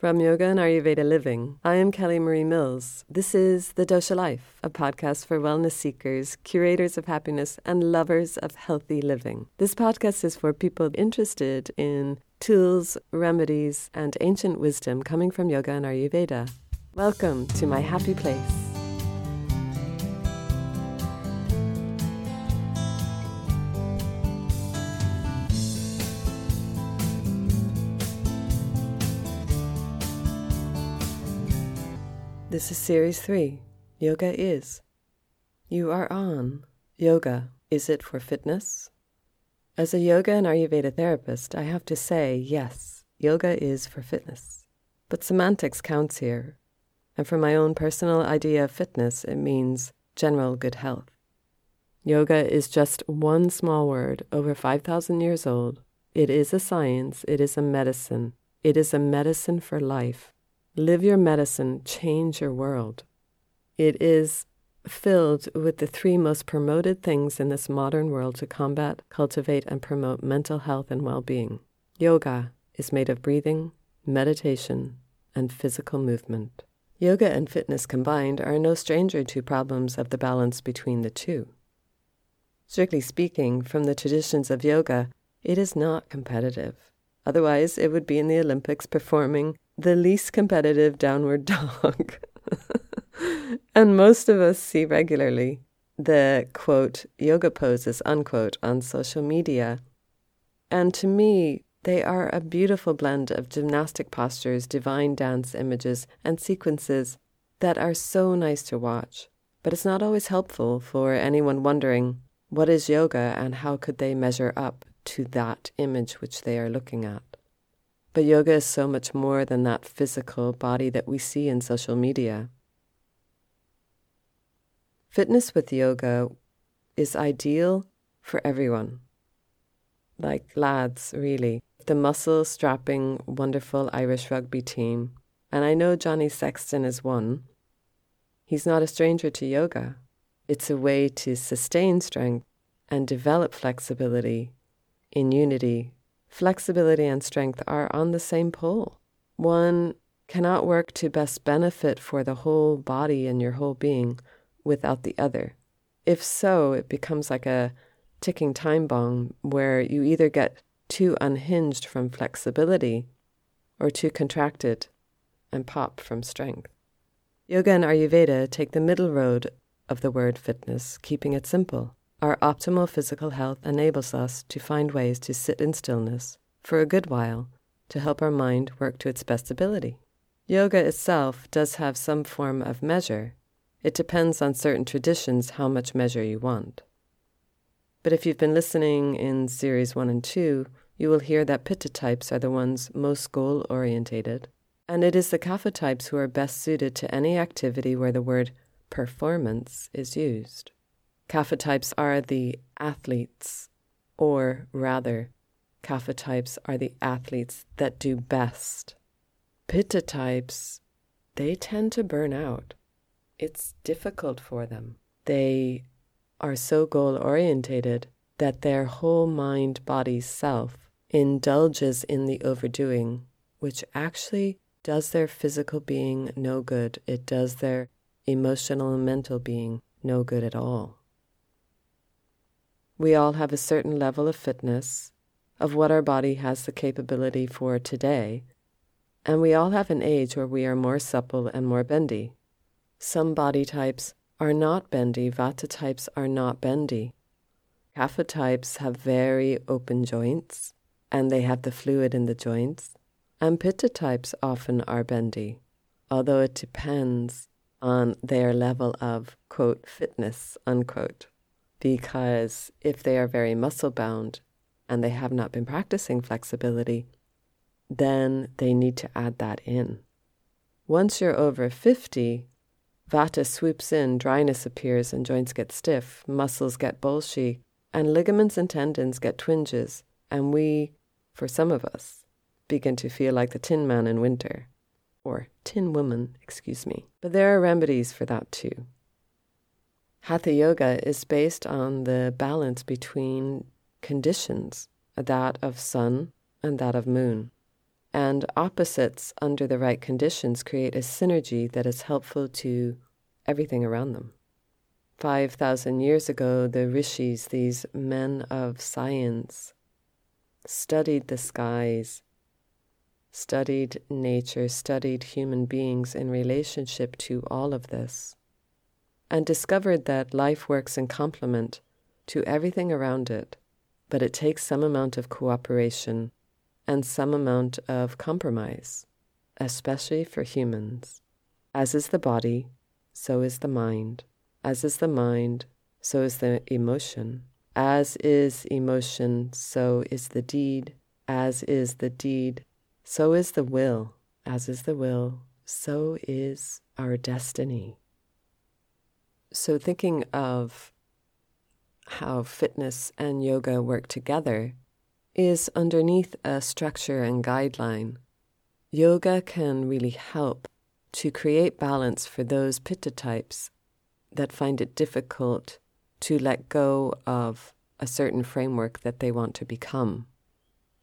From Yoga and Ayurveda Living, I am Kelly Marie Mills. This is The Dosha Life, a podcast for wellness seekers, curators of happiness, and lovers of healthy living. This podcast is for people interested in tools, remedies, and ancient wisdom coming from Yoga and Ayurveda. Welcome to my happy place. This is Series 3 Yoga Is. You are on Yoga. Is it for fitness? As a yoga and Ayurveda therapist, I have to say, yes, yoga is for fitness. But semantics counts here. And for my own personal idea of fitness, it means general good health. Yoga is just one small word, over 5,000 years old. It is a science, it is a medicine, it is a medicine for life Live your medicine, change your world. It is filled with the three most promoted things in this modern world to combat, cultivate, and promote mental health and well being. Yoga is made of breathing, meditation, and physical movement. Yoga and fitness combined are no stranger to problems of the balance between the two. Strictly speaking, from the traditions of yoga, it is not competitive. Otherwise, it would be in the Olympics performing the least competitive downward dog. and most of us see regularly the quote yoga poses unquote on social media. And to me, they are a beautiful blend of gymnastic postures, divine dance images, and sequences that are so nice to watch. But it's not always helpful for anyone wondering what is yoga and how could they measure up to that image which they are looking at. But yoga is so much more than that physical body that we see in social media. Fitness with yoga is ideal for everyone. Like lads, really. The muscle strapping, wonderful Irish rugby team. And I know Johnny Sexton is one. He's not a stranger to yoga. It's a way to sustain strength and develop flexibility in unity flexibility and strength are on the same pole. One cannot work to best benefit for the whole body and your whole being without the other. If so, it becomes like a ticking time bomb where you either get too unhinged from flexibility or too contracted and pop from strength. Yoga and Ayurveda take the middle road of the word fitness, keeping it simple. Our optimal physical health enables us to find ways to sit in stillness for a good while to help our mind work to its best ability. Yoga itself does have some form of measure. It depends on certain traditions how much measure you want. But if you've been listening in series 1 and 2, you will hear that pitta types are the ones most goal orientated, and it is the kapha types who are best suited to any activity where the word performance is used. Kapha types are the athletes, or rather, Kapha types are the athletes that do best. Pitta types, they tend to burn out. It's difficult for them. They are so goal orientated that their whole mind body self indulges in the overdoing, which actually does their physical being no good. It does their emotional and mental being no good at all. We all have a certain level of fitness, of what our body has the capability for today, and we all have an age where we are more supple and more bendy. Some body types are not bendy, Vata types are not bendy. Kapha types have very open joints, and they have the fluid in the joints, and Pitta types often are bendy, although it depends on their level of, quote, fitness, unquote because if they are very muscle bound and they have not been practicing flexibility, then they need to add that in. Once you're over 50, Vata swoops in, dryness appears, and joints get stiff, muscles get bulgy, and ligaments and tendons get twinges, and we, for some of us, begin to feel like the Tin Man in winter. Or Tin Woman, excuse me. But there are remedies for that too. Hatha Yoga is based on the balance between conditions, that of sun and that of moon. And opposites, under the right conditions, create a synergy that is helpful to everything around them. 5,000 years ago, the rishis, these men of science, studied the skies, studied nature, studied human beings in relationship to all of this, and discovered that life works in complement to everything around it, but it takes some amount of cooperation and some amount of compromise, especially for humans. As is the body, so is the mind. As is the mind, so is the emotion. As is emotion, so is the deed. As is the deed, so is the will. As is the will, so is our destiny. So, thinking of how fitness and yoga work together is underneath a structure and guideline. Yoga can really help to create balance for those pitta types that find it difficult to let go of a certain framework that they want to become.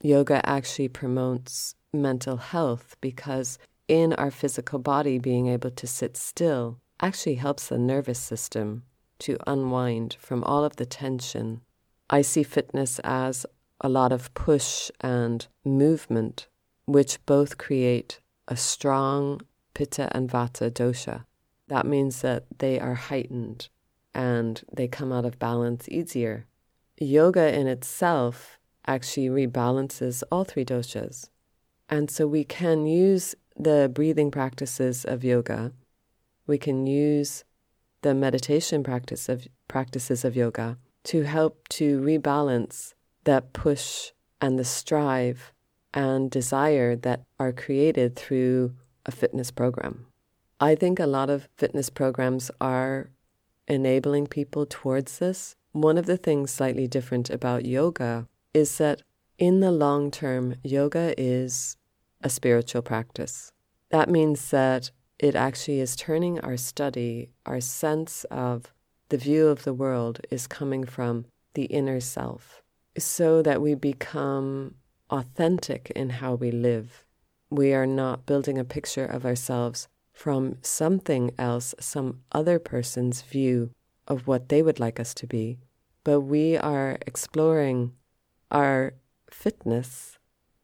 Yoga actually promotes mental health because in our physical body, being able to sit still actually helps the nervous system to unwind from all of the tension. I see fitness as a lot of push and movement, which both create a strong pitta and vata dosha. That means that they are heightened and they come out of balance easier. Yoga in itself actually rebalances all three doshas. And so we can use the breathing practices of yoga. We can use the meditation practice of practices of yoga to help to rebalance that push and the strive and desire that are created through a fitness program. I think a lot of fitness programs are enabling people towards this. One of the things slightly different about yoga is that in the long term, yoga is a spiritual practice. That means that it actually is turning our study, our sense of the view of the world is coming from the inner self so that we become authentic in how we live. We are not building a picture of ourselves from something else, some other person's view of what they would like us to be, but we are exploring our fitness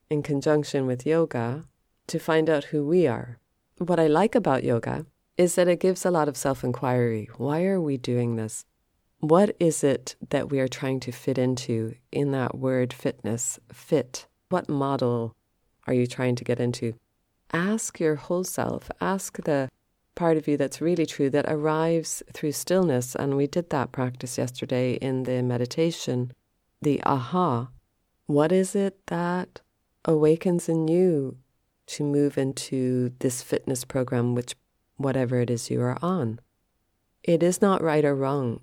in conjunction with yoga to find out who we are. What I like about yoga is that it gives a lot of self inquiry. Why are we doing this? What is it that we are trying to fit into in that word fitness? Fit. What model are you trying to get into? Ask your whole self. Ask the part of you that's really true that arrives through stillness. And we did that practice yesterday in the meditation. The aha. What is it that awakens in you to move into this fitness program, which whatever it is you are on? It is not right or wrong.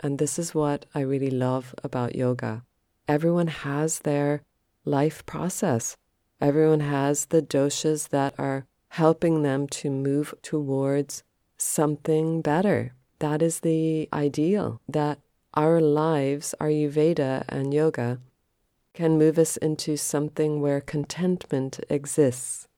And this is what I really love about yoga. Everyone has their life process. Everyone has the doshas that are helping them to move towards something better. That is the ideal, that our lives, Ayurveda and yoga, can move us into something where contentment exists.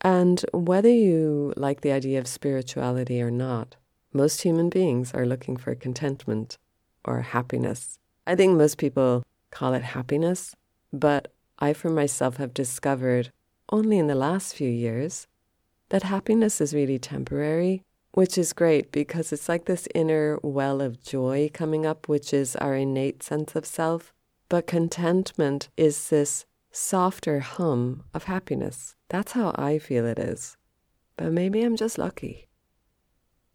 And whether you like the idea of spirituality or not, most human beings are looking for contentment or happiness. I think most people call it happiness, but I for myself have discovered only in the last few years that happiness is really temporary, which is great because it's like this inner well of joy coming up, which is our innate sense of self. But contentment is this softer hum of happiness. That's how I feel it is. But maybe I'm just lucky.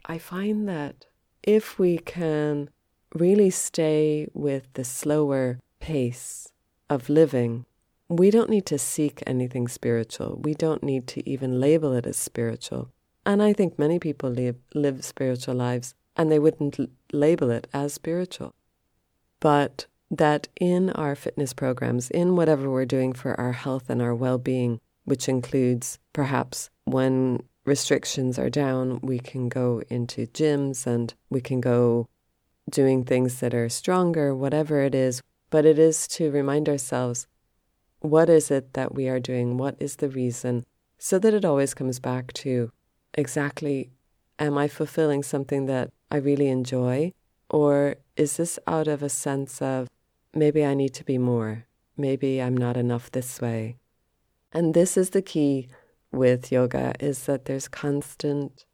I find that if we can really stay with the slower pace of living, we don't need to seek anything spiritual. We don't need to even label it as spiritual. And I think many people live, live spiritual lives and they wouldn't l- label it as spiritual. But that in our fitness programs, in whatever we're doing for our health and our well being, which includes perhaps when restrictions are down, we can go into gyms and we can go doing things that are stronger, whatever it is. But it is to remind ourselves What is it that we are doing? What is the reason? So that it always comes back to exactly am I fulfilling something that I really enjoy? Or is this out of a sense of maybe I need to be more? Maybe I'm not enough this way. And this is the key with yoga is that there's constant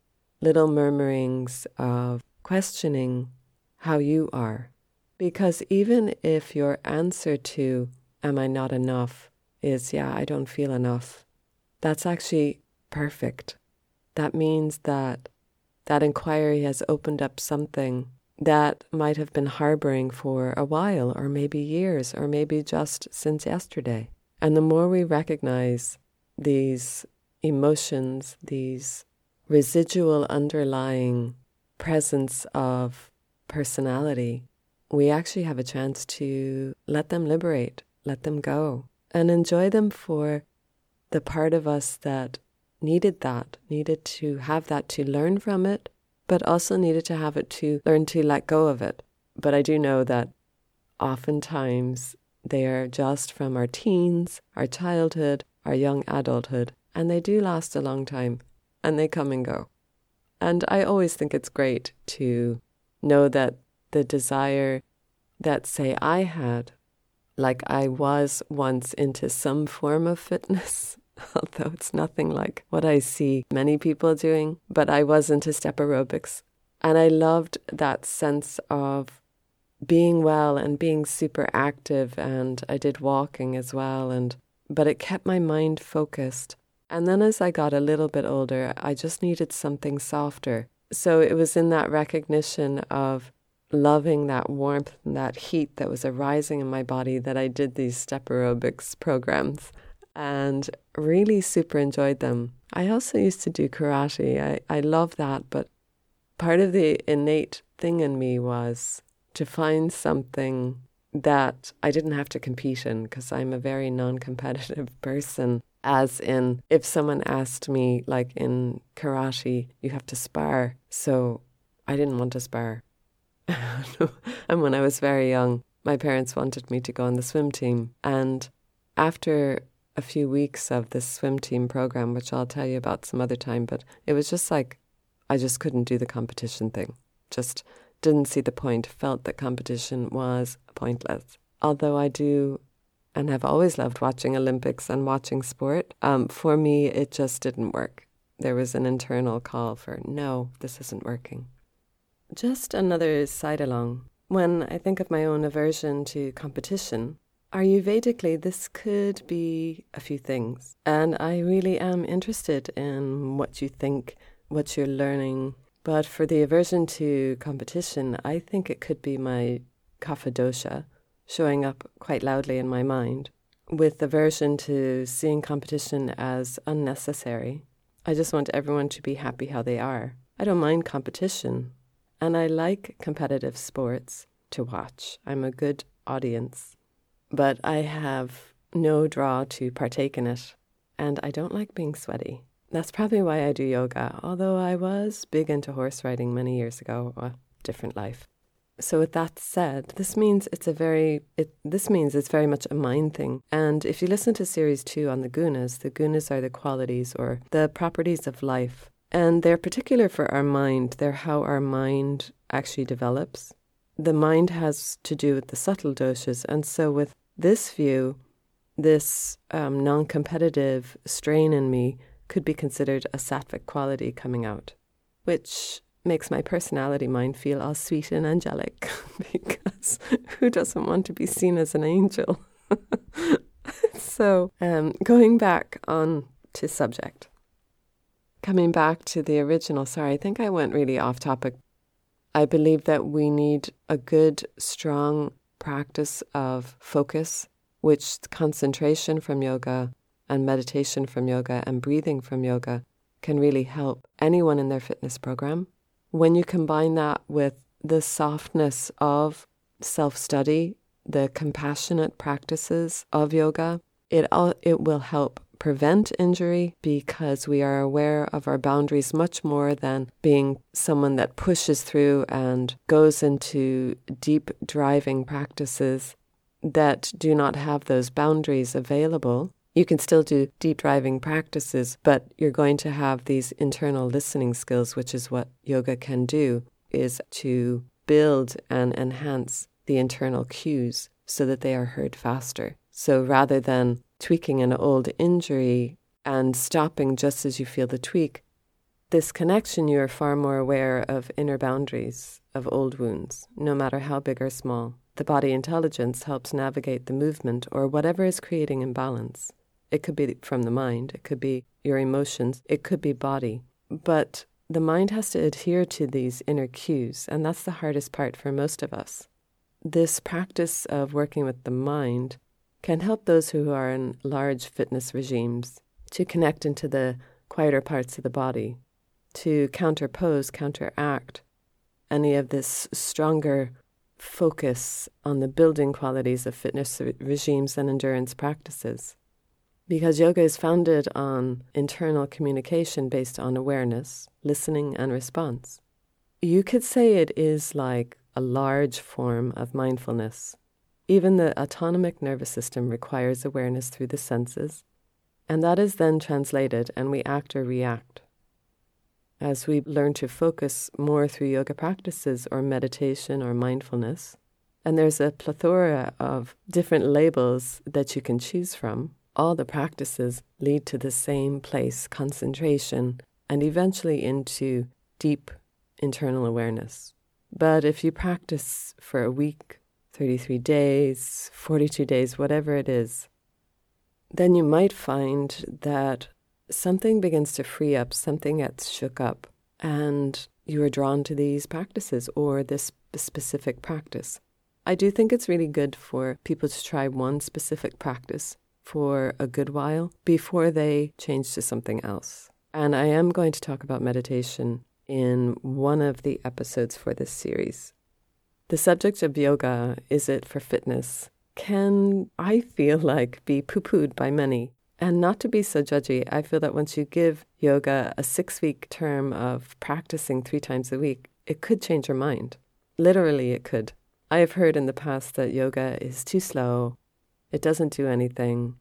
little murmurings of questioning how you are. Because even if your answer to, Am I not enough? is, Yeah, I don't feel enough, that's actually perfect. That means that that inquiry has opened up something that might have been harboring for a while, or maybe years, or maybe just since yesterday. And the more we recognize these emotions, these residual underlying presence of personality, we actually have a chance to let them liberate, let them go, and enjoy them for the part of us that needed that, needed to have that to learn from it, but also needed to have it to learn to let go of it. But I do know that oftentimes they are just from our teens, our childhood, our young adulthood, and they do last a long time and they come and go. And I always think it's great to know that the desire that, say, I had, like I was once into some form of fitness, although it's nothing like what I see many people doing, but I was into step aerobics. And I loved that sense of being well and being super active. And I did walking as well. And, but it kept my mind focused and then as I got a little bit older, I just needed something softer. So it was in that recognition of loving that warmth and that heat that was arising in my body that I did these step aerobics programs and really super enjoyed them. I also used to do karate. I, I love that, but part of the innate thing in me was to find something that I didn't have to compete in because I'm a very non competitive person as in if someone asked me like in karate you have to spar so i didn't want to spar and when i was very young my parents wanted me to go on the swim team and after a few weeks of this swim team program which i'll tell you about some other time but it was just like i just couldn't do the competition thing just didn't see the point felt that competition was pointless although i do and have always loved watching Olympics and watching sport. Um, for me, it just didn't work. There was an internal call for, no, this isn't working. Just another side along. When I think of my own aversion to competition, Ayurvedically, this could be a few things. And I really am interested in what you think, what you're learning. But for the aversion to competition, I think it could be my kapha dosha, showing up quite loudly in my mind, with aversion to seeing competition as unnecessary. I just want everyone to be happy how they are. I don't mind competition, and I like competitive sports to watch. I'm a good audience, but I have no draw to partake in it, and I don't like being sweaty. That's probably why I do yoga, although I was big into horse riding many years ago, a different life. So with that said, this means it's a very it this means it's very much a mind thing. And if you listen to series 2 on the gunas, the gunas are the qualities or the properties of life. And they're particular for our mind. They're how our mind actually develops. The mind has to do with the subtle doshas. And so with this view, this um, non-competitive strain in me could be considered a sattvic quality coming out, which makes my personality mind feel all sweet and angelic because who doesn't want to be seen as an angel? so, um, going back on to subject, coming back to the original, sorry, I think I went really off topic. I believe that we need a good, strong practice of focus, which concentration from yoga and meditation from yoga and breathing from yoga can really help anyone in their fitness program. When you combine that with the softness of self study, the compassionate practices of yoga, it, all, it will help prevent injury because we are aware of our boundaries much more than being someone that pushes through and goes into deep driving practices that do not have those boundaries available, you can still do deep driving practices, but you're going to have these internal listening skills, which is what yoga can do, is to build and enhance the internal cues so that they are heard faster. So rather than tweaking an old injury and stopping just as you feel the tweak, this connection, you are far more aware of inner boundaries of old wounds, no matter how big or small. The body intelligence helps navigate the movement or whatever is creating imbalance. It could be from the mind, it could be your emotions, it could be body. But the mind has to adhere to these inner cues, and that's the hardest part for most of us. This practice of working with the mind can help those who are in large fitness regimes to connect into the quieter parts of the body, to counterpose, counteract any of this stronger focus on the building qualities of fitness regimes and endurance practices. Because yoga is founded on internal communication based on awareness, listening, and response. You could say it is like a large form of mindfulness. Even the autonomic nervous system requires awareness through the senses, and that is then translated and we act or react. As we learn to focus more through yoga practices or meditation or mindfulness, and there's a plethora of different labels that you can choose from, all the practices lead to the same place, concentration, and eventually into deep internal awareness. But if you practice for a week, 33 days, 42 days, whatever it is, then you might find that something begins to free up, something gets shook up, and you are drawn to these practices or this specific practice. I do think it's really good for people to try one specific practice for a good while before they change to something else. And I am going to talk about meditation in one of the episodes for this series. The subject of yoga, is it for fitness, can, I feel like, be poo pooed by many. And not to be so judgy, I feel that once you give yoga a six week term of practicing three times a week, it could change your mind. Literally, it could. I have heard in the past that yoga is too slow, it doesn't do anything.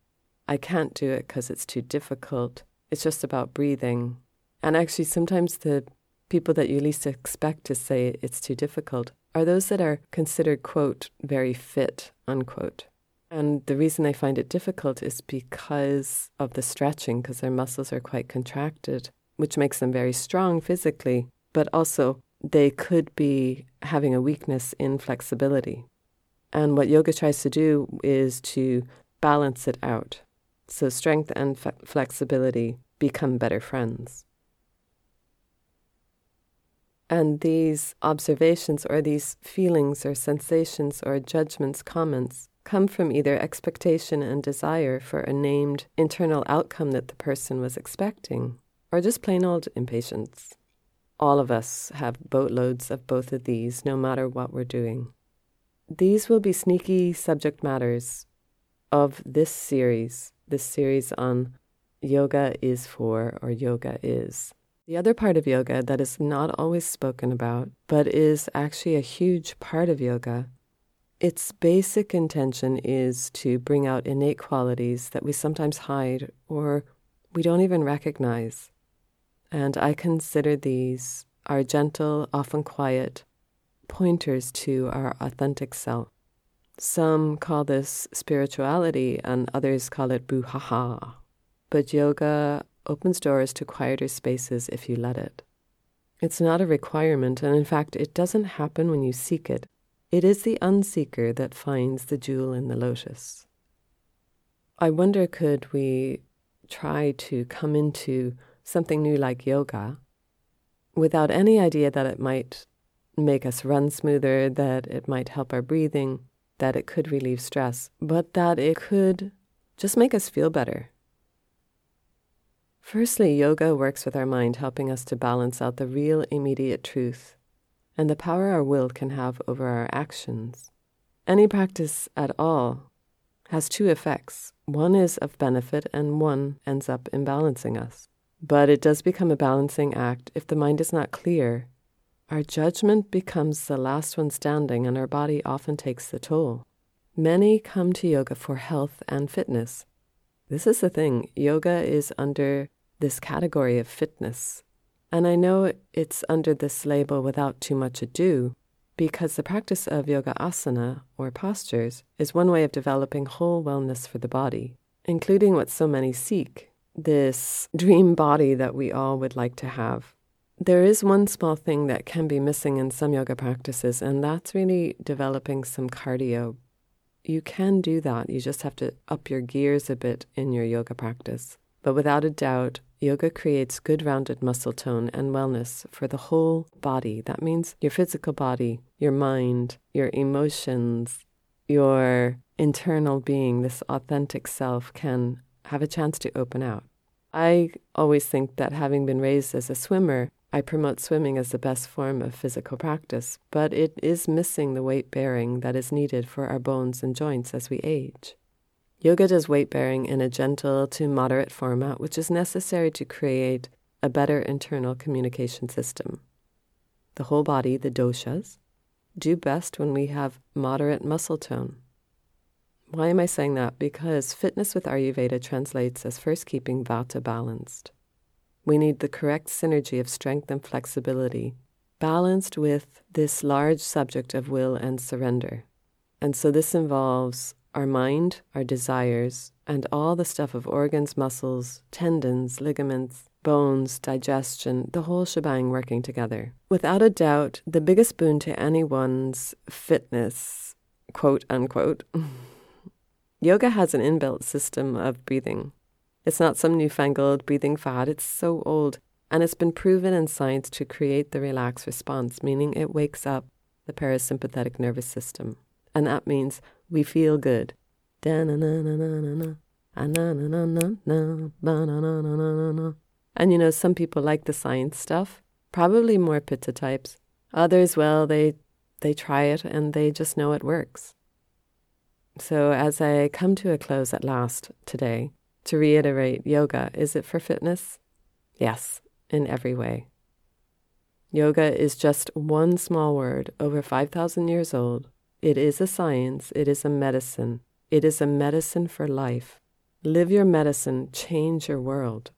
I can't do it because it's too difficult. It's just about breathing. And actually, sometimes the people that you least expect to say it's too difficult are those that are considered, quote, very fit, unquote. And the reason they find it difficult is because of the stretching, because their muscles are quite contracted, which makes them very strong physically, but also they could be having a weakness in flexibility. And what yoga tries to do is to balance it out. So strength and flexibility become better friends. And these observations or these feelings or sensations or judgments, comments, come from either expectation and desire for a named internal outcome that the person was expecting, or just plain old impatience. All of us have boatloads of both of these, no matter what we're doing. These will be sneaky subject matters of this series, this series on yoga is for or yoga is. The other part of yoga that is not always spoken about, but is actually a huge part of yoga, its basic intention is to bring out innate qualities that we sometimes hide or we don't even recognize. And I consider these our gentle, often quiet, pointers to our authentic self. Some call this spirituality and others call it buhaha. But yoga opens doors to quieter spaces if you let it. It's not a requirement, and in fact, it doesn't happen when you seek it. It is the unseeker that finds the jewel in the lotus. I wonder could we try to come into something new like yoga without any idea that it might make us run smoother, that it might help our breathing, that it could relieve stress, but that it could just make us feel better Firstly, yoga works with our mind, helping us to balance out the real immediate truth and the power our will can have over our actions. Any practice at all has two effects one is of benefit, and one ends up imbalancing us. But it does become a balancing act if the mind is not clear. Our judgment becomes the last one standing, and our body often takes the toll. Many come to yoga for health and fitness. This is the thing yoga is under this category of fitness. And I know it's under this label without too much ado because the practice of yoga asana or postures is one way of developing whole wellness for the body, including what so many seek this dream body that we all would like to have. There is one small thing that can be missing in some yoga practices, and that's really developing some cardio. You can do that, you just have to up your gears a bit in your yoga practice. But without a doubt, yoga creates good rounded muscle tone and wellness for the whole body. That means your physical body, your mind, your emotions, your internal being, this authentic self can have a chance to open out. I always think that having been raised as a swimmer, I promote swimming as the best form of physical practice, but it is missing the weight bearing that is needed for our bones and joints as we age. Yoga does weight bearing in a gentle to moderate format, which is necessary to create a better internal communication system. The whole body, the doshas, do best when we have moderate muscle tone. Why am I saying that? Because fitness with Ayurveda translates as first keeping vata balanced. We need the correct synergy of strength and flexibility, balanced with this large subject of will and surrender. And so this involves our mind, our desires, and all the stuff of organs, muscles, tendons, ligaments, bones, digestion, the whole shebang working together. Without a doubt, the biggest boon to anyone's fitness, quote unquote, Yoga has an inbuilt system of breathing. It's not some newfangled breathing fad, it's so old, and it's been proven in science to create the relaxed response, meaning it wakes up the parasympathetic nervous system. And that means we feel good. And you know, some people like the science stuff, probably more pitta types. Others, well, they they try it and they just know it works. So, as I come to a close at last today, to reiterate yoga, is it for fitness? Yes, in every way. Yoga is just one small word, over 5,000 years old. It is a science, it is a medicine, it is a medicine for life. Live your medicine, change your world.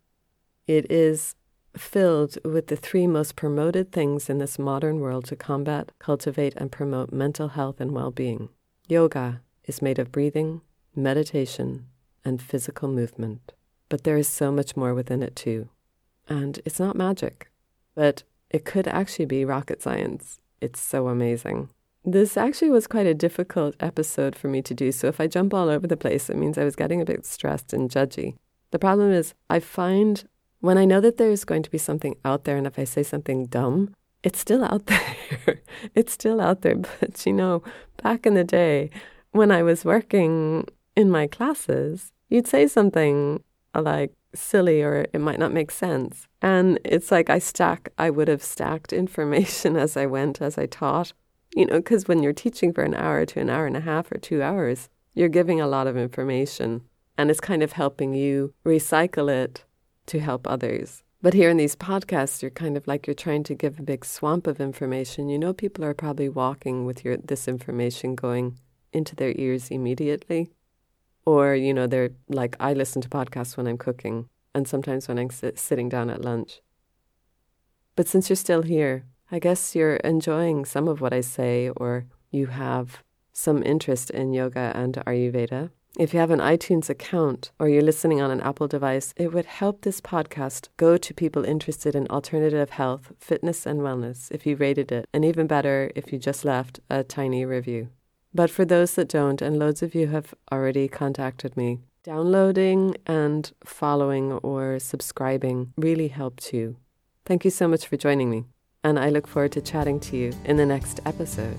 It is filled with the three most promoted things in this modern world to combat, cultivate, and promote mental health and well being yoga, is made of breathing, meditation, and physical movement. But there is so much more within it too. And it's not magic, but it could actually be rocket science. It's so amazing. This actually was quite a difficult episode for me to do. So if I jump all over the place, it means I was getting a bit stressed and judgy. The problem is, I find when I know that there's going to be something out there, and if I say something dumb, it's still out there. it's still out there. But you know, back in the day, when I was working in my classes, you'd say something uh, like silly or it might not make sense. And it's like I stack, I would have stacked information as I went, as I taught, you know, because when you're teaching for an hour to an hour and a half or two hours, you're giving a lot of information and it's kind of helping you recycle it to help others. But here in these podcasts, you're kind of like you're trying to give a big swamp of information. You know, people are probably walking with your this information going, into their ears immediately. Or, you know, they're like, I listen to podcasts when I'm cooking and sometimes when I'm sit- sitting down at lunch. But since you're still here, I guess you're enjoying some of what I say, or you have some interest in yoga and Ayurveda. If you have an iTunes account or you're listening on an Apple device, it would help this podcast go to people interested in alternative health, fitness, and wellness if you rated it, and even better if you just left a tiny review. But for those that don't, and loads of you have already contacted me, downloading and following or subscribing really helps you. Thank you so much for joining me, and I look forward to chatting to you in the next episode.